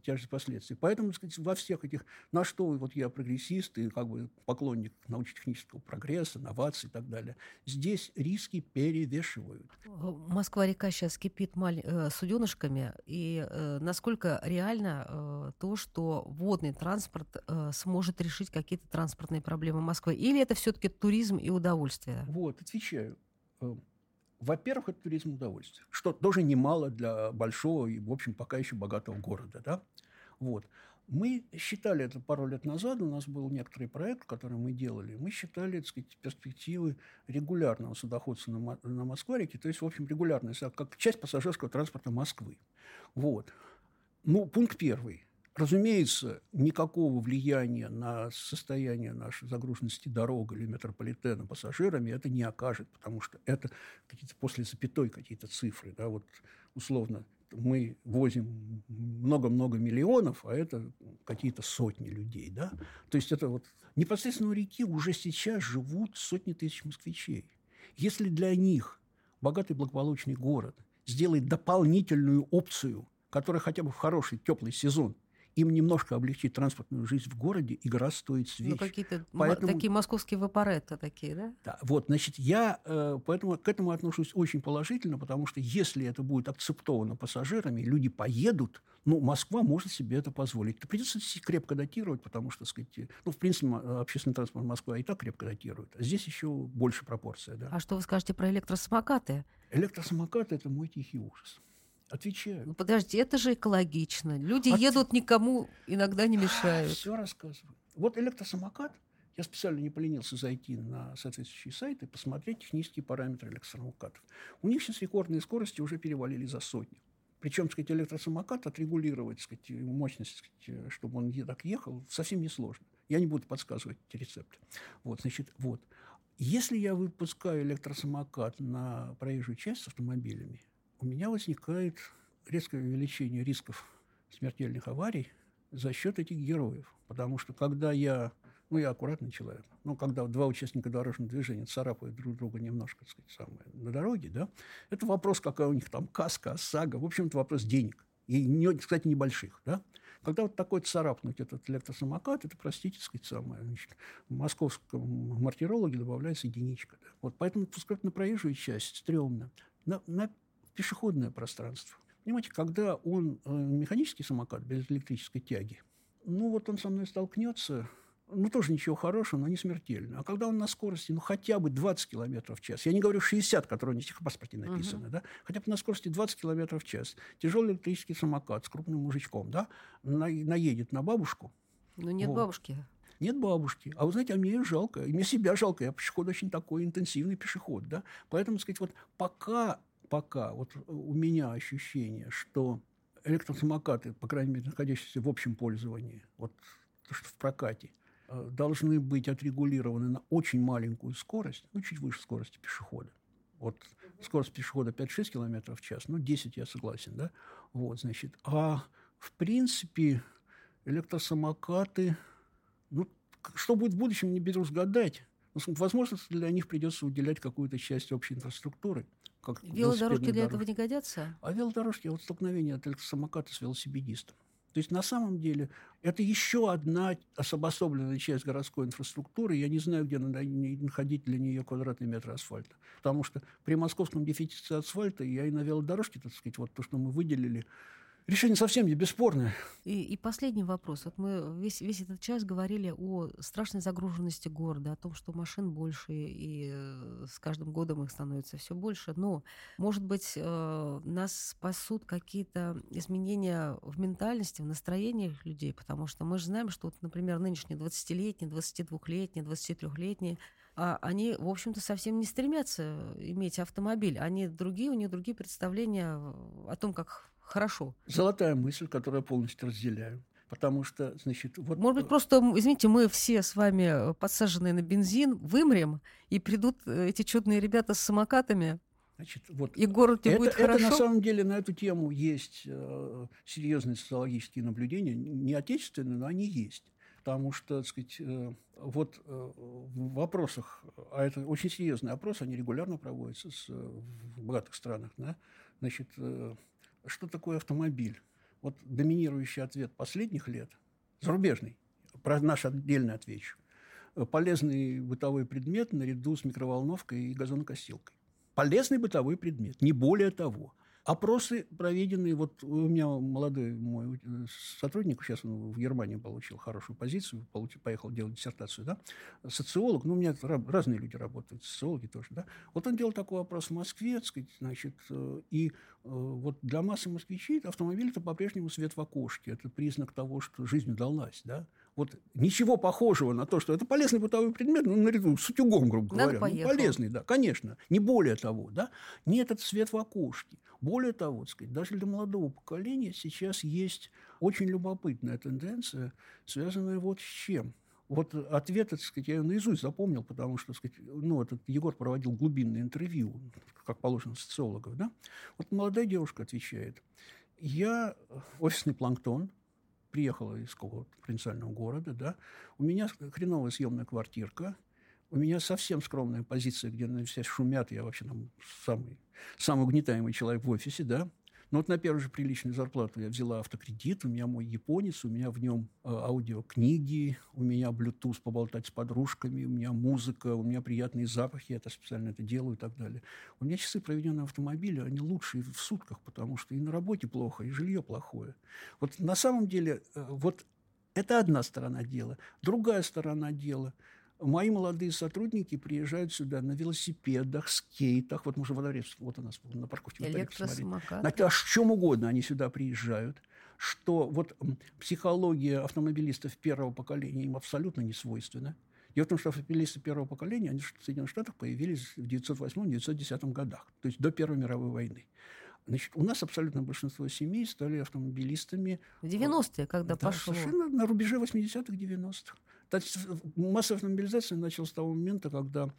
тяжесть последствий. Поэтому, сказать, во всех этих, на что вот я прогрессист и как бы поклонник научно-технического прогресса, инноваций и так далее, здесь риски перевешивают взвешивают. Москва-река сейчас кипит маль... э, суденышками, и э, насколько реально э, то, что водный транспорт э, сможет решить какие-то транспортные проблемы Москвы? Или это все-таки туризм и удовольствие? Вот, отвечаю. Э, во-первых, это туризм и удовольствие, что тоже немало для большого и, в общем, пока еще богатого города. Да? Вот. Мы считали это пару лет назад, у нас был некоторый проект, который мы делали, мы считали, так сказать, перспективы регулярного судоходства на, на Москва-реке, то есть, в общем, регулярная, как часть пассажирского транспорта Москвы. Вот. Ну, пункт первый. Разумеется, никакого влияния на состояние нашей загруженности дорог или метрополитена пассажирами это не окажет, потому что это какие-то после запятой какие-то цифры. Да, вот условно мы возим много-много миллионов, а это какие-то сотни людей. Да? То есть это вот непосредственно у реки уже сейчас живут сотни тысяч москвичей. Если для них богатый благополучный город сделает дополнительную опцию, которая хотя бы в хороший теплый сезон – им немножко облегчить транспортную жизнь в городе, игра стоит свеч. Ну, какие-то поэтому... такие московские вапоретто такие, да? Да, вот, значит, я э, поэтому к этому отношусь очень положительно, потому что если это будет акцептовано пассажирами, люди поедут, ну, Москва может себе это позволить. Придется крепко датировать, потому что, так сказать, ну, в принципе, общественный транспорт Москвы и так крепко датирует. А здесь еще больше пропорция, да. А что вы скажете про электросамокаты? Электросамокаты – это мой тихий ужас. Отвечаю. Ну, подожди, это же экологично. Люди От... едут, никому иногда не мешают. Все рассказываю. Вот электросамокат, я специально не поленился зайти на соответствующие сайты и посмотреть технические параметры электросамокатов. У них сейчас рекордные скорости уже перевалили за сотню. Причем, так сказать, электросамокат отрегулировать, сказать, мощность, сказать, чтобы он так ехал, совсем несложно. Я не буду подсказывать эти рецепты. Вот, значит, вот. Если я выпускаю электросамокат на проезжую часть с автомобилями, у меня возникает резкое увеличение рисков смертельных аварий за счет этих героев. Потому что когда я, ну, я аккуратный человек, ну, когда два участника дорожного движения царапают друг друга немножко, так сказать, самое, на дороге, да, это вопрос, какая у них там каска, ОСАГО, в общем, это вопрос денег. И, не, кстати, небольших, да. Когда вот такой царапнуть этот электросамокат, это, простите, сказать, самое, значит, в московском мартирологе добавляется единичка. Да. Вот поэтому пускать на проезжую часть стрёмно. На, на пешеходное пространство. Понимаете, когда он э, механический самокат без электрической тяги, ну вот он со мной столкнется, ну, тоже ничего хорошего, но не смертельно. А когда он на скорости, ну, хотя бы 20 километров в час, я не говорю 60, которые у них в паспорте написаны, uh-huh. да, хотя бы на скорости 20 километров в час, тяжелый электрический самокат с крупным мужичком, да, на, наедет на бабушку. Ну, нет вот. бабушки. Нет бабушки. А вы знаете, а мне ее жалко. И мне себя жалко. Я пешеход очень такой интенсивный пешеход. Да? Поэтому, сказать, вот пока пока вот у меня ощущение, что электросамокаты, по крайней мере, находящиеся в общем пользовании, вот то, что в прокате, э, должны быть отрегулированы на очень маленькую скорость, ну, чуть выше скорости пешехода. Вот скорость пешехода 5-6 км в час, ну, 10 я согласен, да? Вот, значит, а в принципе электросамокаты, ну, что будет в будущем, не берусь гадать. Возможно, для них придется уделять какую-то часть общей инфраструктуры – как Велодорожки для этого не годятся? А велодорожки – вот столкновение от самоката с велосипедистом. То есть на самом деле это еще одна особоsobленная часть городской инфраструктуры. Я не знаю, где надо находить для нее квадратный метр асфальта. Потому что при московском дефиците асфальта я и на велодорожке, так сказать, вот то, что мы выделили, решение совсем не бесспорное. И, и последний вопрос. Вот мы весь, весь этот час говорили о страшной загруженности города, о том, что машин больше, и э, с каждым годом их становится все больше. Но, может быть, э, нас спасут какие-то изменения в ментальности, в настроениях людей, потому что мы же знаем, что, вот, например, нынешние 20-летние, 22-летние, 23-летние, а они, в общем-то, совсем не стремятся иметь автомобиль. Они другие, у них другие представления о том, как хорошо. Золотая мысль, которую я полностью разделяю. Потому что, значит, вот... Может быть, просто, извините, мы все с вами подсаженные на бензин, вымрем, и придут эти чудные ребята с самокатами, Значит, вот и город это, будет это хорошо? на самом деле на эту тему есть э, серьезные социологические наблюдения, не отечественные, но они есть. Потому что, так сказать, э, вот э, в вопросах, а это очень серьезный опрос, они регулярно проводятся с, в богатых странах, да, значит, э, что такое автомобиль? Вот доминирующий ответ последних лет, зарубежный, про наш отдельно отвечу, полезный бытовой предмет наряду с микроволновкой и газонокосилкой полезный бытовой предмет, не более того. Опросы проведенные, вот у меня молодой мой э, сотрудник, сейчас он в Германии получил хорошую позицию, получил, поехал делать диссертацию, да, социолог, ну, у меня разные люди работают, социологи тоже, да, вот он делал такой опрос в Москве, сказать, значит, э, и э, вот для массы москвичей автомобиль – это по-прежнему свет в окошке, это признак того, что жизнь удалась, да, вот ничего похожего на то, что это полезный бытовой предмет, ну, наряду с утюгом, грубо говоря. Ну, полезный, да, конечно. Не более того, да. Не этот свет в окошке. Более того, так сказать, даже для молодого поколения сейчас есть очень любопытная тенденция, связанная вот с чем. Вот ответ, так сказать, я ее наизусть запомнил, потому что, так сказать, ну, этот Егор проводил глубинное интервью, как положено социологов, да. Вот молодая девушка отвечает, я офисный планктон, приехала из какого-то провинциального города, да, у меня хреновая съемная квартирка, у меня совсем скромная позиция, где на все шумят, я вообще там самый, самый угнетаемый человек в офисе, да, но вот на первую же приличную зарплату я взяла автокредит, у меня мой японец, у меня в нем э, аудиокниги, у меня Bluetooth поболтать с подружками, у меня музыка, у меня приятные запахи, я это специально это делаю и так далее. У меня часы, проведенные в автомобиле, они лучшие в сутках, потому что и на работе плохо, и жилье плохое. Вот на самом деле, э, вот это одна сторона дела. Другая сторона дела – Мои молодые сотрудники приезжают сюда на велосипедах, скейтах. Вот можно во дворе, вот у нас на парковке. Электросамокат. На а чем угодно они сюда приезжают. Что вот психология автомобилистов первого поколения им абсолютно не свойственна. Дело в том, что автомобилисты первого поколения, они в Соединенных Штатах появились в 1908-1910 годах, то есть до Первой мировой войны. Значит, у нас абсолютно большинство семей стали автомобилистами. В 90-е, когда да, пошло. Совершенно на рубеже 80-х, 90-х. Массовая мобилизация началась с того момента, когда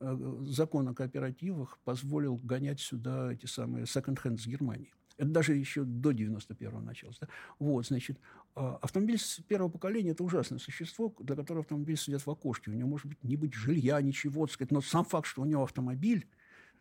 э, закон о кооперативах позволил гонять сюда эти самые second-hand с Германии. Это даже еще до 91-го началось. Да? Вот, значит, а, автомобиль первого поколения – это ужасное существо, для которого автомобиль свет в окошке. У него может быть не быть жилья, ничего, так сказать, но сам факт, что у него автомобиль,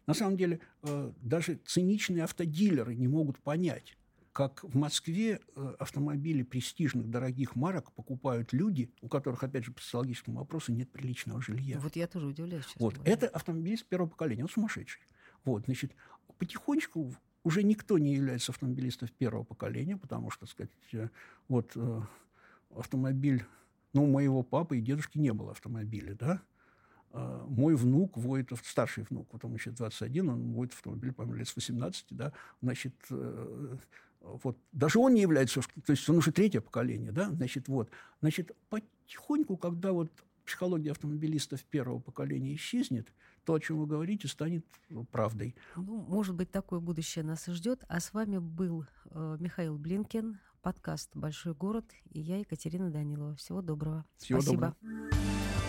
на самом деле, э, даже циничные автодилеры не могут понять, как в Москве э, автомобили престижных, дорогих марок покупают люди, у которых, опять же, по социологическому вопросу нет приличного жилья. Вот я тоже удивляюсь. Вот. Это автомобиль с первого поколения, он сумасшедший. Вот, значит, потихонечку уже никто не является автомобилистом первого поколения, потому что, так сказать, э, вот э, автомобиль, ну, у моего папы и дедушки не было автомобиля, да, а мой внук водит, старший внук, вот ему еще 21, он водит автомобиль, по-моему, лет с 18, да, значит, вот, даже он не является, то есть он уже третье поколение, да, значит, вот, значит, потихоньку, когда вот психология автомобилистов первого поколения исчезнет, то, о чем вы говорите, станет правдой. Ну, может быть, такое будущее нас и ждет. А с вами был э, Михаил Блинкин, подкаст «Большой город» и я, Екатерина Данилова. Всего доброго. Всего Спасибо. Доброго.